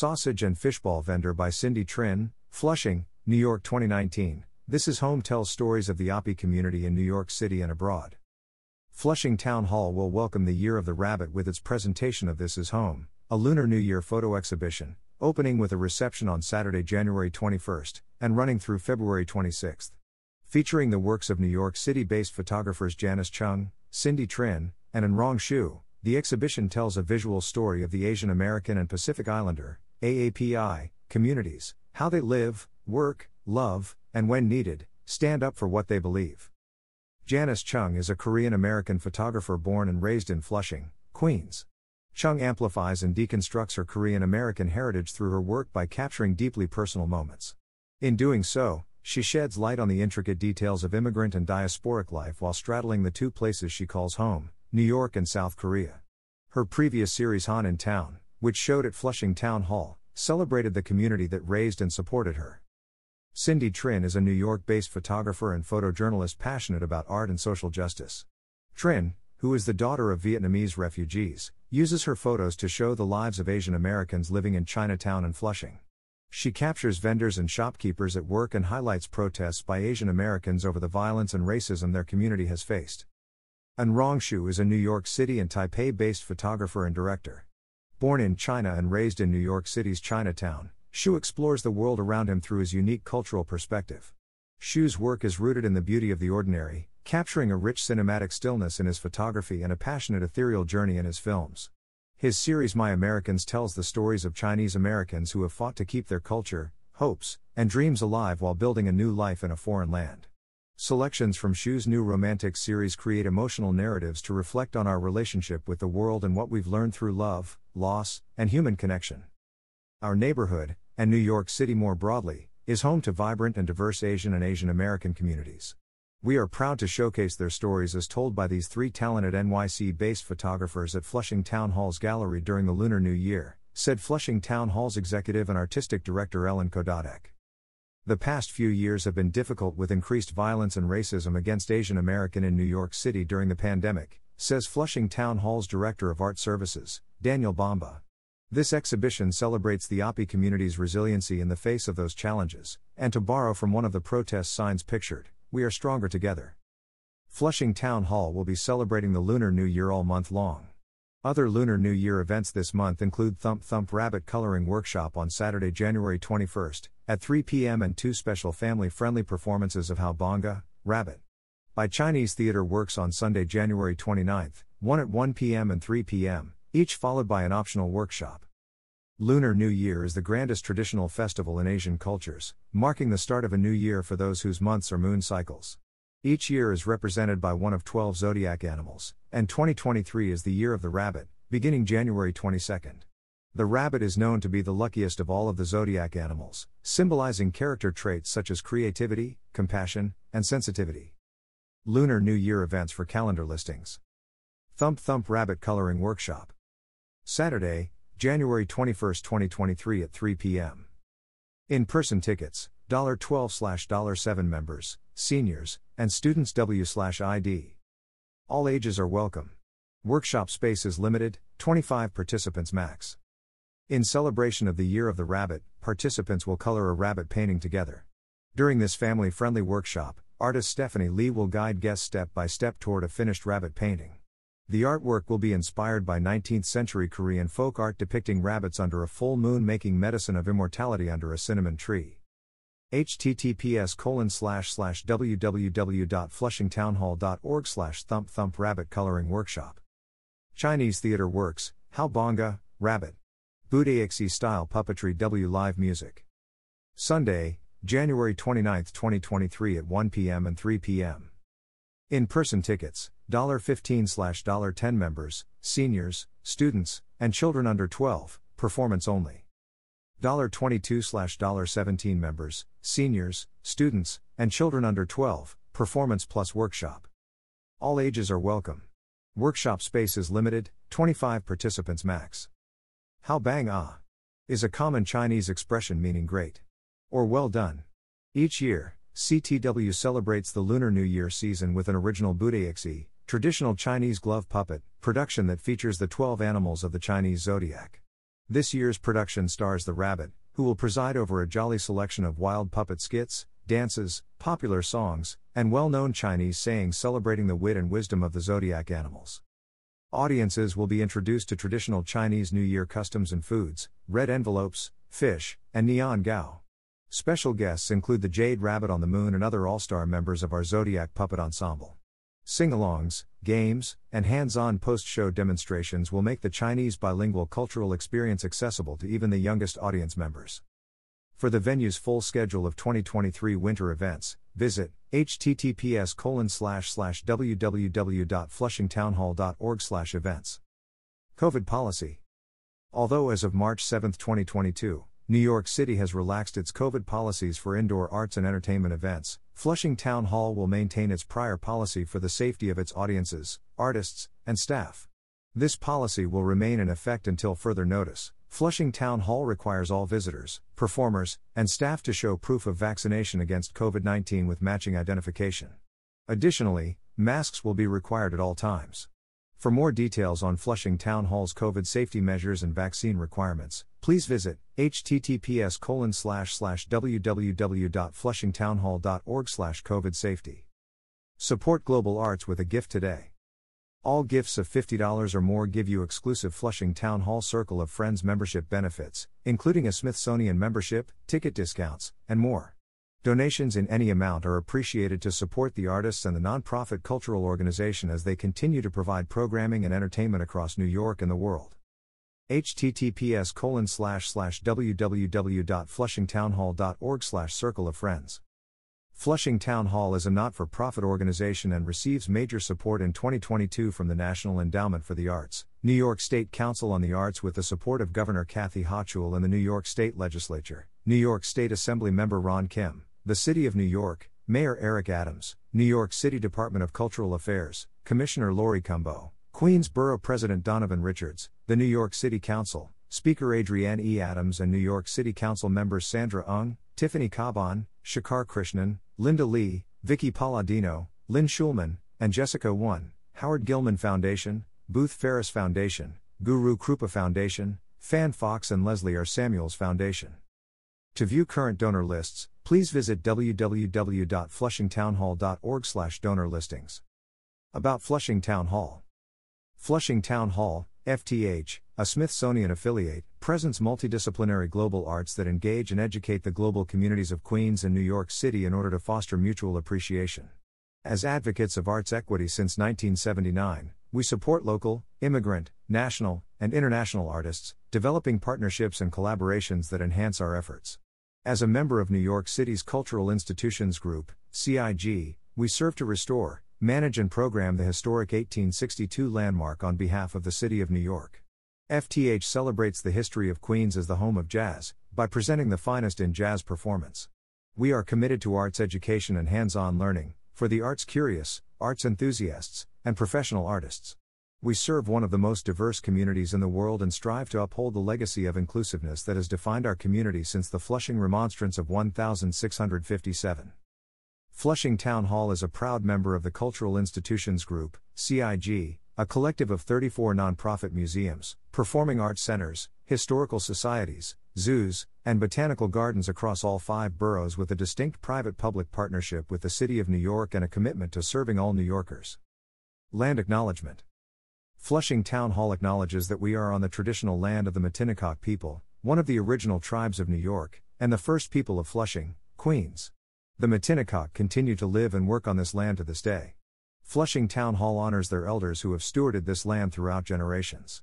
Sausage and Fishball Vendor by Cindy Trinh, Flushing, New York 2019. This is Home tells stories of the AAPI community in New York City and abroad. Flushing Town Hall will welcome the Year of the Rabbit with its presentation of This Is Home, a Lunar New Year photo exhibition, opening with a reception on Saturday, January 21st, and running through February 26th. Featuring the works of New York City based photographers Janice Chung, Cindy Trinh, and An Rong Xu, the exhibition tells a visual story of the Asian American and Pacific Islander, AAPI, communities, how they live, work, love, and when needed, stand up for what they believe. Janice Chung is a Korean American photographer born and raised in Flushing, Queens. Chung amplifies and deconstructs her Korean American heritage through her work by capturing deeply personal moments. In doing so, she sheds light on the intricate details of immigrant and diasporic life while straddling the two places she calls home New York and South Korea. Her previous series Han in Town, which showed at Flushing Town Hall, celebrated the community that raised and supported her. Cindy Trinh is a New York based photographer and photojournalist passionate about art and social justice. Trinh, who is the daughter of Vietnamese refugees, uses her photos to show the lives of Asian Americans living in Chinatown and Flushing. She captures vendors and shopkeepers at work and highlights protests by Asian Americans over the violence and racism their community has faced. An Rong Xu is a New York City and Taipei based photographer and director. Born in China and raised in New York City's Chinatown, Xu explores the world around him through his unique cultural perspective. Xu's work is rooted in the beauty of the ordinary, capturing a rich cinematic stillness in his photography and a passionate ethereal journey in his films. His series My Americans tells the stories of Chinese Americans who have fought to keep their culture, hopes, and dreams alive while building a new life in a foreign land. Selections from Xu's new romantic series create emotional narratives to reflect on our relationship with the world and what we've learned through love, loss, and human connection. Our neighborhood, and New York City more broadly, is home to vibrant and diverse Asian and Asian American communities. We are proud to showcase their stories as told by these three talented NYC based photographers at Flushing Town Hall's gallery during the Lunar New Year, said Flushing Town Hall's executive and artistic director Ellen Kodadek. The past few years have been difficult with increased violence and racism against Asian American in New York City during the pandemic, says Flushing Town Hall's Director of Art Services, Daniel Bamba. This exhibition celebrates the AAPI community's resiliency in the face of those challenges, and to borrow from one of the protest signs pictured, we are stronger together. Flushing Town Hall will be celebrating the Lunar New Year all month long. Other Lunar New Year events this month include Thump Thump Rabbit Coloring Workshop on Saturday, January 21st, at 3 p.m., and two special family friendly performances of How Bonga, Rabbit. By Chinese Theater Works on Sunday, January 29th, one at 1 p.m. and 3 p.m., each followed by an optional workshop. Lunar New Year is the grandest traditional festival in Asian cultures, marking the start of a new year for those whose months are moon cycles. Each year is represented by one of 12 zodiac animals, and 2023 is the year of the rabbit, beginning January 22nd. The rabbit is known to be the luckiest of all of the zodiac animals, symbolizing character traits such as creativity, compassion, and sensitivity. Lunar New Year events for calendar listings. Thump Thump Rabbit Coloring Workshop. Saturday, January 21, 2023 at 3 p.m. In person tickets, $12 $7 members, seniors, and students W ID. All ages are welcome. Workshop space is limited, 25 participants max. In celebration of the Year of the Rabbit, participants will color a rabbit painting together. During this family friendly workshop, artist Stephanie Lee will guide guests step by step toward a finished rabbit painting. The artwork will be inspired by 19th century Korean folk art depicting rabbits under a full moon making medicine of immortality under a cinnamon tree https colon slash slash www.flushingtownhall.org slash thump thump rabbit coloring workshop. Chinese Theater Works, How Bonga, Rabbit. Budaixi style puppetry W live music. Sunday, January 29, 2023 at 1 p.m. and 3 p.m. In person tickets, $15 slash $10 members, seniors, students, and children under 12, performance only. $22 slash $17 members, seniors, students, and children under 12, performance plus workshop. All ages are welcome. Workshop space is limited, 25 participants max. Hao bang ah is a common Chinese expression meaning great or well done. Each year, CTW celebrates the Lunar New Year season with an original Budaixi, traditional Chinese glove puppet, production that features the 12 animals of the Chinese zodiac. This year's production stars the Rabbit, who will preside over a jolly selection of wild puppet skits, dances, popular songs, and well known Chinese sayings celebrating the wit and wisdom of the zodiac animals. Audiences will be introduced to traditional Chinese New Year customs and foods, red envelopes, fish, and nian gao. Special guests include the Jade Rabbit on the Moon and other all star members of our Zodiac Puppet Ensemble. Sing alongs, games, and hands on post show demonstrations will make the Chinese bilingual cultural experience accessible to even the youngest audience members. For the venue's full schedule of 2023 winter events, visit https www.flushingtownhall.org events. COVID policy. Although as of March 7, 2022, New York City has relaxed its COVID policies for indoor arts and entertainment events, Flushing Town Hall will maintain its prior policy for the safety of its audiences, artists, and staff. This policy will remain in effect until further notice. Flushing Town Hall requires all visitors, performers, and staff to show proof of vaccination against COVID 19 with matching identification. Additionally, masks will be required at all times. For more details on Flushing Town Hall's COVID safety measures and vaccine requirements, please visit https www.flushingtownhall.org COVID safety. Support global arts with a gift today. All gifts of $50 or more give you exclusive Flushing Town Hall Circle of Friends membership benefits, including a Smithsonian membership, ticket discounts, and more. Donations in any amount are appreciated to support the artists and the nonprofit cultural organization as they continue to provide programming and entertainment across New York and the world. https colon www.flushingtownhall.org circle of friends. Flushing Town Hall is a not for profit organization and receives major support in 2022 from the National Endowment for the Arts, New York State Council on the Arts with the support of Governor Kathy Hochul and the New York State Legislature, New York State Assembly member Ron Kim the City of New York, Mayor Eric Adams, New York City Department of Cultural Affairs, Commissioner Laurie Cumbo, Queens Borough President Donovan Richards, the New York City Council, Speaker Adrienne E. Adams, and New York City Council members Sandra Ung, Tiffany Caban, Shekar Krishnan, Linda Lee, Vickie Paladino, Lynn Schulman, and Jessica Won, Howard Gilman Foundation, Booth Ferris Foundation, Guru Krupa Foundation, Fan Fox and Leslie R. Samuels Foundation. To view current donor lists, please visit www.flushingtownhall.org/donor listings. About Flushing Town Hall. Flushing Town Hall, FTH, a Smithsonian affiliate, presents multidisciplinary global arts that engage and educate the global communities of Queens and New York City in order to foster mutual appreciation. As advocates of arts equity since 1979, we support local, immigrant, national, and international artists, developing partnerships and collaborations that enhance our efforts. As a member of New York City's Cultural Institutions Group, CIG, we serve to restore, manage, and program the historic 1862 landmark on behalf of the City of New York. FTH celebrates the history of Queens as the home of jazz, by presenting the finest in jazz performance. We are committed to arts education and hands on learning, for the arts curious, arts enthusiasts, and professional artists. We serve one of the most diverse communities in the world and strive to uphold the legacy of inclusiveness that has defined our community since the Flushing Remonstrance of 1657. Flushing Town Hall is a proud member of the Cultural Institutions Group, CIG, a collective of 34 nonprofit museums, performing arts centers, historical societies, zoos, and botanical gardens across all five boroughs with a distinct private public partnership with the City of New York and a commitment to serving all New Yorkers. Land Acknowledgement Flushing Town Hall acknowledges that we are on the traditional land of the Matinecock people, one of the original tribes of New York, and the first people of Flushing, Queens. The Matinecock continue to live and work on this land to this day. Flushing Town Hall honors their elders who have stewarded this land throughout generations.